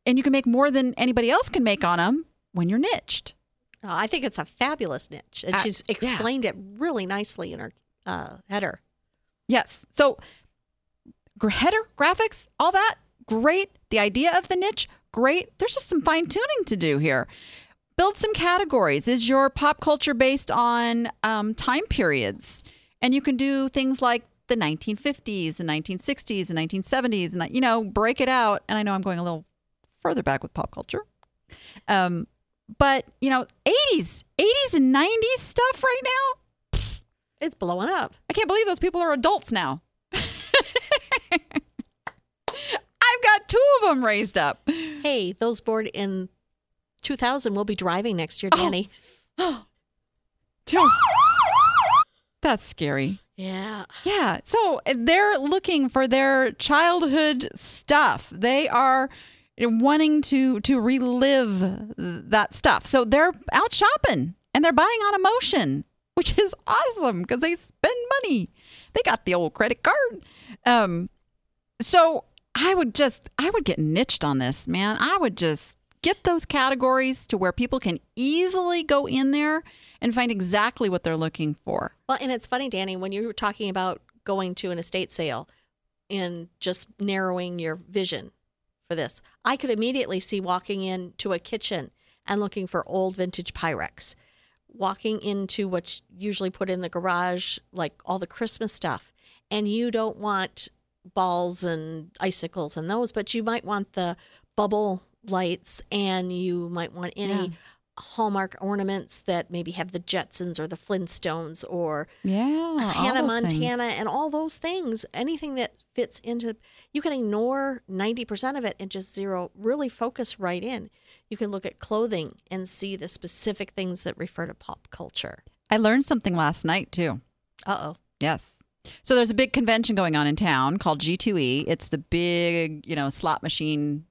and you can make more than anybody else can make on them when you're niched. Oh, I think it's a fabulous niche, and Uh, she's yeah. explained it really nicely in her uh, header. Yes. So header graphics, all that, great. The idea of the niche, great. There's just some fine tuning to do here. Build some categories. Is your pop culture based on um, time periods? And you can do things like the 1950s and 1960s and 1970s, and you know, break it out. And I know I'm going a little further back with pop culture, um, but you know, 80s, 80s and 90s stuff right now. It's blowing up. I can't believe those people are adults now. I've got two of them raised up. Hey, those born in 2000 will be driving next year, Oh. Danny. Two. That's scary. Yeah. Yeah. So they're looking for their childhood stuff. They are wanting to to relive that stuff. So they're out shopping and they're buying on emotion, which is awesome because they spend money. They got the old credit card. Um so I would just I would get niched on this, man. I would just get those categories to where people can easily go in there and find exactly what they're looking for. Well, and it's funny, Danny, when you were talking about going to an estate sale and just narrowing your vision for this, I could immediately see walking into a kitchen and looking for old vintage Pyrex, walking into what's usually put in the garage, like all the Christmas stuff. And you don't want balls and icicles and those, but you might want the bubble lights and you might want any. Yeah. Hallmark ornaments that maybe have the Jetsons or the Flintstones or Yeah, Hannah Montana and all those things. Anything that fits into, you can ignore 90% of it and just zero, really focus right in. You can look at clothing and see the specific things that refer to pop culture. I learned something last night too. Uh oh. Yes. So there's a big convention going on in town called G2E. It's the big, you know, slot machine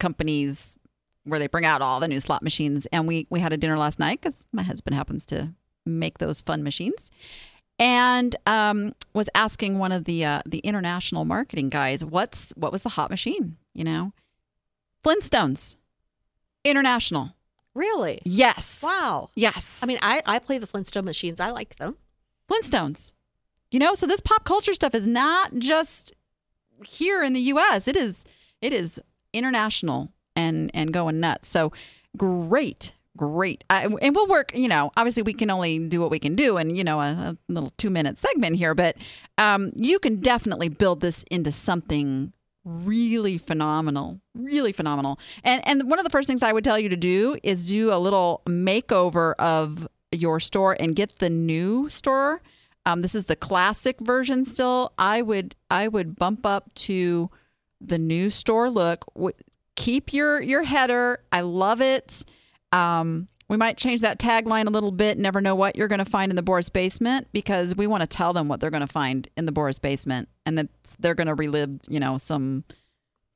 companies where they bring out all the new slot machines. And we we had a dinner last night because my husband happens to make those fun machines, and um, was asking one of the uh, the international marketing guys, what's what was the hot machine? You know, Flintstones, international. Really? Yes. Wow. Yes. I mean, I, I play the Flintstone machines. I like them. Flintstones. You know, so this pop culture stuff is not just here in the US. It is it is international and and going nuts. So great. Great. I, and we'll work, you know, obviously we can only do what we can do and, you know, a, a little two minute segment here, but um, you can definitely build this into something really phenomenal, really phenomenal. And and one of the first things I would tell you to do is do a little makeover of your store and get the new store. Um, this is the classic version still. I would I would bump up to the new store look. Keep your your header. I love it. Um, we might change that tagline a little bit. Never know what you're going to find in the Boris basement because we want to tell them what they're going to find in the Boris basement, and that they're going to relive, you know, some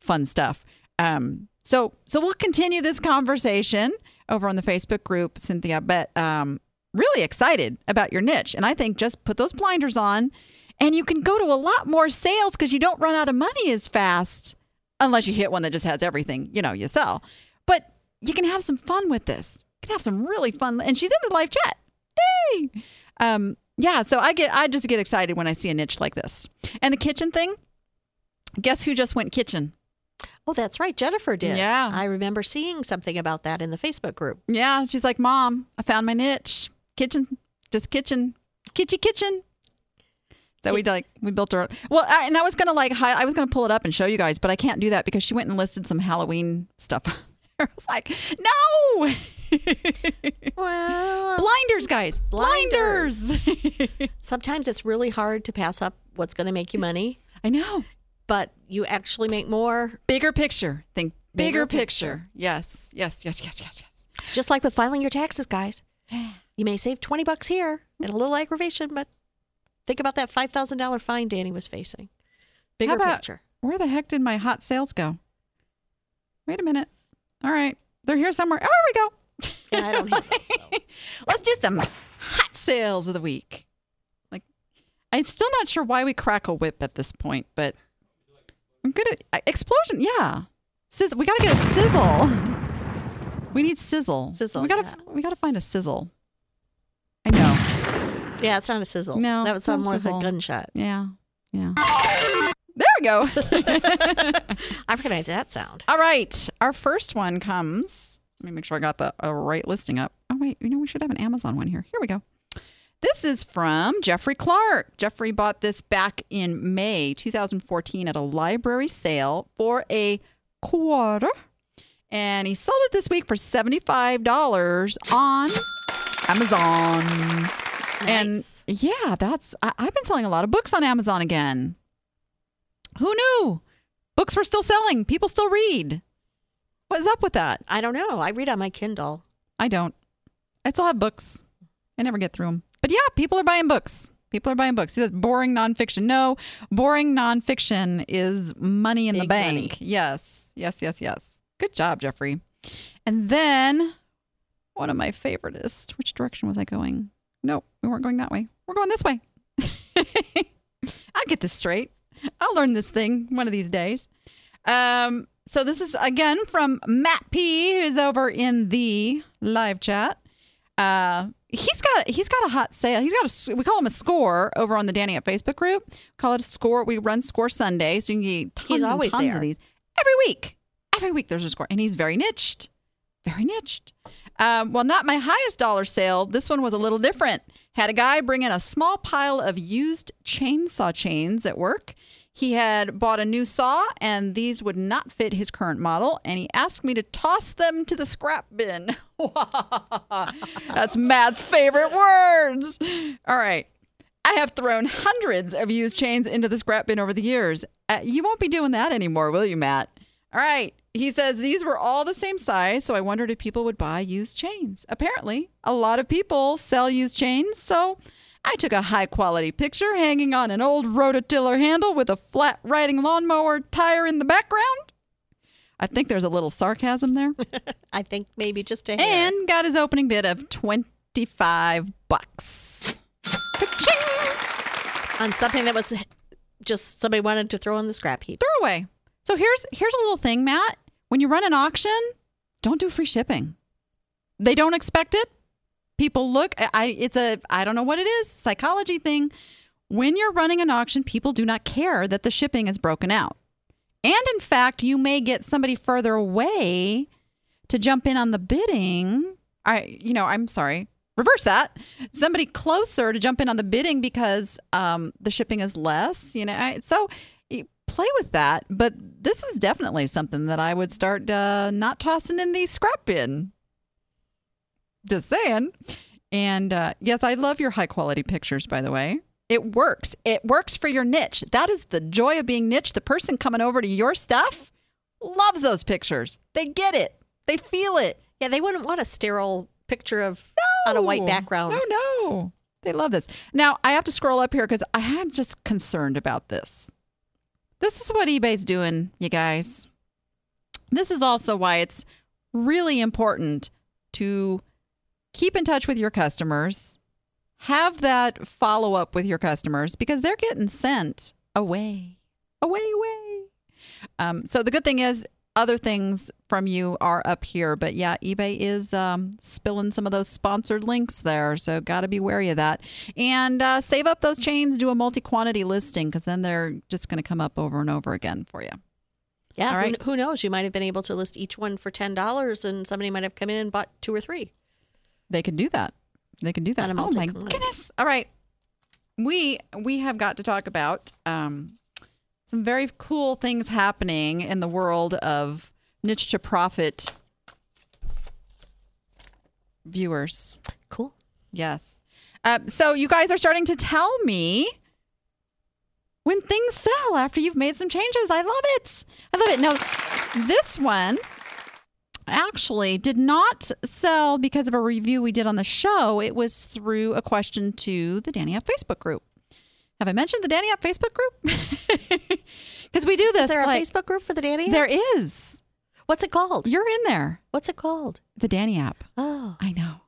fun stuff. Um, so so we'll continue this conversation over on the Facebook group, Cynthia. But um, really excited about your niche, and I think just put those blinders on, and you can go to a lot more sales because you don't run out of money as fast, unless you hit one that just has everything you know you sell. But you can have some fun with this. You can have some really fun, and she's in the live chat. Yay! Um, yeah, so I get I just get excited when I see a niche like this. And the kitchen thing. Guess who just went kitchen? Oh, that's right. Jennifer did. Yeah. I remember seeing something about that in the Facebook group. Yeah, she's like, Mom, I found my niche. Kitchen, just kitchen, kitchy kitchen. So we like we built her. Well, I, and I was gonna like hi, I was gonna pull it up and show you guys, but I can't do that because she went and listed some Halloween stuff. I was like, no, Well, blinders, guys, blinders. sometimes it's really hard to pass up what's going to make you money, I know. but you actually make more. Bigger picture. Think bigger, Bigger picture. picture. Yes, yes, yes, yes, yes, yes. Just like with filing your taxes, guys. You may save 20 bucks here and a little aggravation, but think about that $5,000 fine Danny was facing. Bigger about- picture. Where the heck did my hot sales go? Wait a minute. All right, they're here somewhere. Oh, here we go. Yeah, I don't so. Let's do some hot sales of the week. Like, I'm still not sure why we crack a whip at this point, but I'm good at uh, explosion. Yeah, Sizz- we got to get a sizzle. We need sizzle. Sizzle, We gotta yeah. we gotta find a sizzle. I know. Yeah, it's not a sizzle. No, that would sound more like a gunshot. Yeah. Yeah. There we go. I recognize that sound. All right. Our first one comes. Let me make sure I got the uh, right listing up. Oh, wait. You know, we should have an Amazon one here. Here we go. This is from Jeffrey Clark. Jeffrey bought this back in May 2014 at a library sale for a quarter. And he sold it this week for $75 on Amazon. Nice. And yeah, that's, I, I've been selling a lot of books on Amazon again. Who knew? Books were still selling. People still read. What's up with that? I don't know. I read on my Kindle. I don't. I still have books. I never get through them. But yeah, people are buying books. People are buying books. He says boring nonfiction. No, boring nonfiction is money in the bank. money. Yes, yes, yes, yes. Good job, Jeffrey. And then one of my favoriteest. Which direction was I going? No, we weren't going that way. We're going this way. I'll get this straight. I'll learn this thing one of these days. Um, so this is again from Matt P, who's over in the live chat. Uh, he's got he's got a hot sale. He's got a we call him a score over on the Danny App Facebook group. Call it a score. We run score Sunday, so you can get tons He's and tons there. of these every week. Every week there's a score, and he's very niched, very niched. Um, well, not my highest dollar sale. This one was a little different. Had a guy bring in a small pile of used chainsaw chains at work. He had bought a new saw, and these would not fit his current model, and he asked me to toss them to the scrap bin. That's Matt's favorite words. All right. I have thrown hundreds of used chains into the scrap bin over the years. Uh, you won't be doing that anymore, will you, Matt? All right. He says these were all the same size, so I wondered if people would buy used chains. Apparently, a lot of people sell used chains, so I took a high quality picture hanging on an old rototiller handle with a flat riding lawnmower tire in the background. I think there's a little sarcasm there. I think maybe just a hair. and got his opening bid of 25 bucks. On something that was just somebody wanted to throw in the scrap heap. Throw away. So here's here's a little thing, Matt. When you run an auction, don't do free shipping. They don't expect it. People look. I-. It's a. I don't know what it is. Psychology thing. When you're running an auction, people do not care that the shipping is broken out. And in fact, you may get somebody further away to jump in on the bidding. I. You know. I'm sorry. Reverse that. Somebody closer to jump in on the bidding because um, the shipping is less. You know. I, so play with that. But this is definitely something that I would start uh, not tossing in the scrap bin. Just saying. And uh, yes, I love your high quality pictures, by the way. It works. It works for your niche. That is the joy of being niche. The person coming over to your stuff loves those pictures. They get it, they feel it. Yeah, they wouldn't want a sterile picture of on a white background. No, no. They love this. Now, I have to scroll up here because I am just concerned about this. This is what eBay's doing, you guys. This is also why it's really important to keep in touch with your customers, have that follow up with your customers because they're getting sent away, away, away. Um, so the good thing is, other things from you are up here, but yeah, eBay is um, spilling some of those sponsored links there, so got to be wary of that. And uh, save up those chains, do a multi-quantity listing because then they're just going to come up over and over again for you. Yeah, All who, who knows? You might have been able to list each one for ten dollars, and somebody might have come in and bought two or three. They can do that. They can do that. Oh my goodness! All right, we we have got to talk about um, some very cool things happening in the world of niche to profit viewers. Cool. Yes. Uh, so you guys are starting to tell me when things sell after you've made some changes. I love it. I love it. Now, this one actually did not sell because of a review we did on the show. It was through a question to the Danny App Facebook group. Have I mentioned the Danny App Facebook group? Because we do this. Is there a like- Facebook group for the Danny? app? There is. What's it called? You're in there. What's it called? The Danny app. Oh, I know.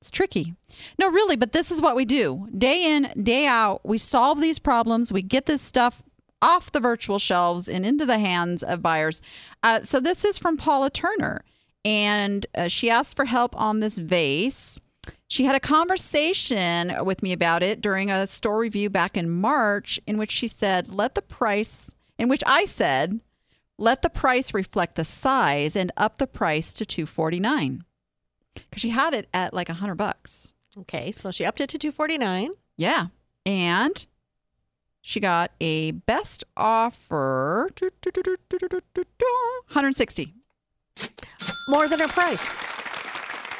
It's tricky. No, really, but this is what we do. Day in, day out, we solve these problems. We get this stuff off the virtual shelves and into the hands of buyers. Uh, so this is from Paula Turner, and uh, she asked for help on this vase. She had a conversation with me about it during a store review back in March, in which she said, "Let the price," in which I said, "Let the price reflect the size and up the price to two forty nine, because she had it at like a hundred bucks." Okay, so she upped it to 249. Yeah. And she got a best offer 160. More than her price.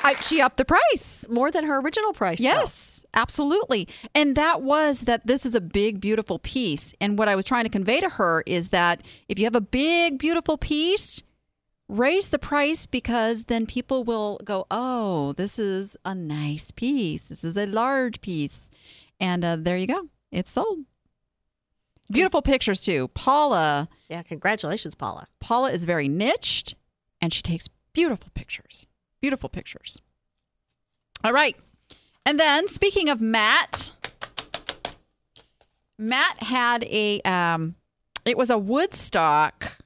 I, she upped the price. More than her original price. though. Yes, absolutely. And that was that this is a big, beautiful piece. And what I was trying to convey to her is that if you have a big, beautiful piece, raise the price because then people will go, oh, this is a nice piece. This is a large piece. And uh, there you go. It's sold. Beautiful pictures too. Paula, Yeah, congratulations, Paula. Paula is very niched and she takes beautiful pictures. Beautiful pictures. All right. And then speaking of Matt, Matt had a um it was a Woodstock.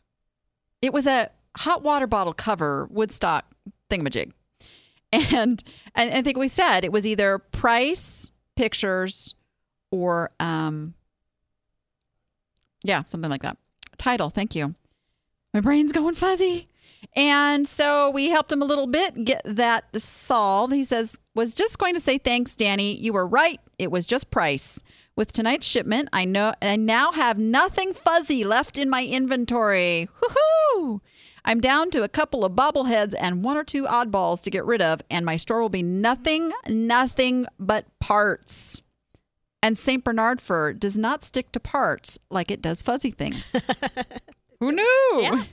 It was a hot water bottle cover Woodstock thingamajig. And and I think we said it was either price, pictures, or um yeah, something like that. Title, thank you. My brain's going fuzzy. And so we helped him a little bit get that solved. He says, was just going to say thanks, Danny. You were right. It was just price. With tonight's shipment, I know I now have nothing fuzzy left in my inventory. Woohoo! I'm down to a couple of bobbleheads and one or two oddballs to get rid of, and my store will be nothing, nothing but parts. And St. Bernard fur does not stick to parts like it does fuzzy things. Who knew? Yeah.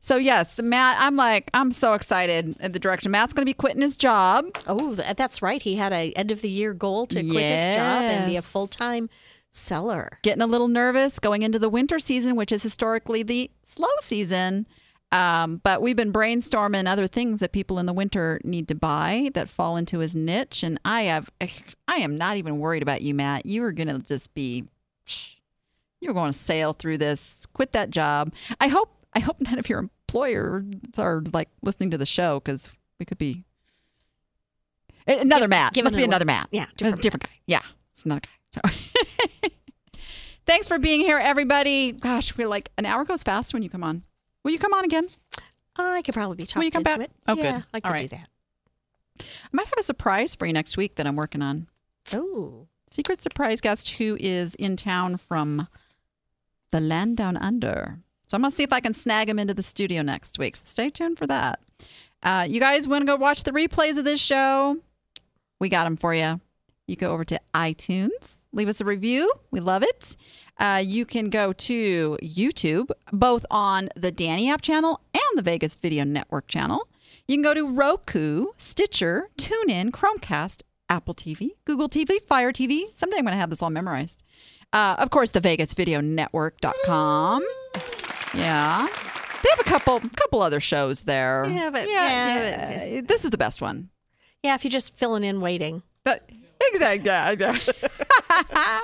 So yes, Matt, I'm like, I'm so excited at the direction. Matt's going to be quitting his job. Oh, that's right. He had a end of the year goal to quit his job and be a full time seller. Getting a little nervous going into the winter season, which is historically the slow season. Um, but we've been brainstorming other things that people in the winter need to buy that fall into his niche. And I have, I am not even worried about you, Matt. You are going to just be, you're going to sail through this. Quit that job. I hope, I hope none of your employers are like listening to the show because we could be Eh, another Matt. giving Must be another Matt. Yeah, It's a different different guy. Yeah, it's another guy. So. Thanks for being here, everybody. Gosh, we're like an hour goes fast when you come on. Will you come on again? I could probably be talked Will you come back? it. Oh, good. yeah, I could All do that. I might have a surprise for you next week that I'm working on. Oh, Secret surprise guest who is in town from the land down under. So I'm gonna see if I can snag him into the studio next week. So stay tuned for that. Uh, you guys want to go watch the replays of this show? We got them for you. You go over to iTunes, leave us a review. We love it. Uh, you can go to YouTube, both on the Danny App channel and the Vegas Video Network channel. You can go to Roku, Stitcher, TuneIn, Chromecast, Apple TV, Google TV, Fire TV. Someday I'm going to have this all memorized. Uh, of course, the VegasVideoNetwork.com. Yeah. They have a couple couple other shows there. Yeah, but- yeah, yeah, this is the best one. yeah. If you're just filling in waiting, But exactly, yeah, yeah.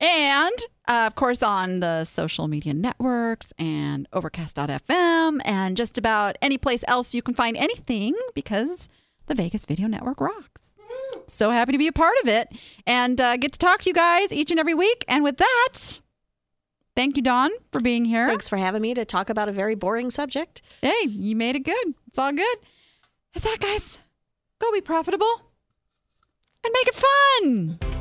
and uh, of course on the social media networks and Overcast.fm and just about any place else you can find anything because the Vegas Video Network rocks. So happy to be a part of it and uh, get to talk to you guys each and every week. And with that, thank you, Dawn, for being here. thanks for having me to talk about a very boring subject. Hey, you made it good. It's all good. With that, guys, go be profitable and make it fun.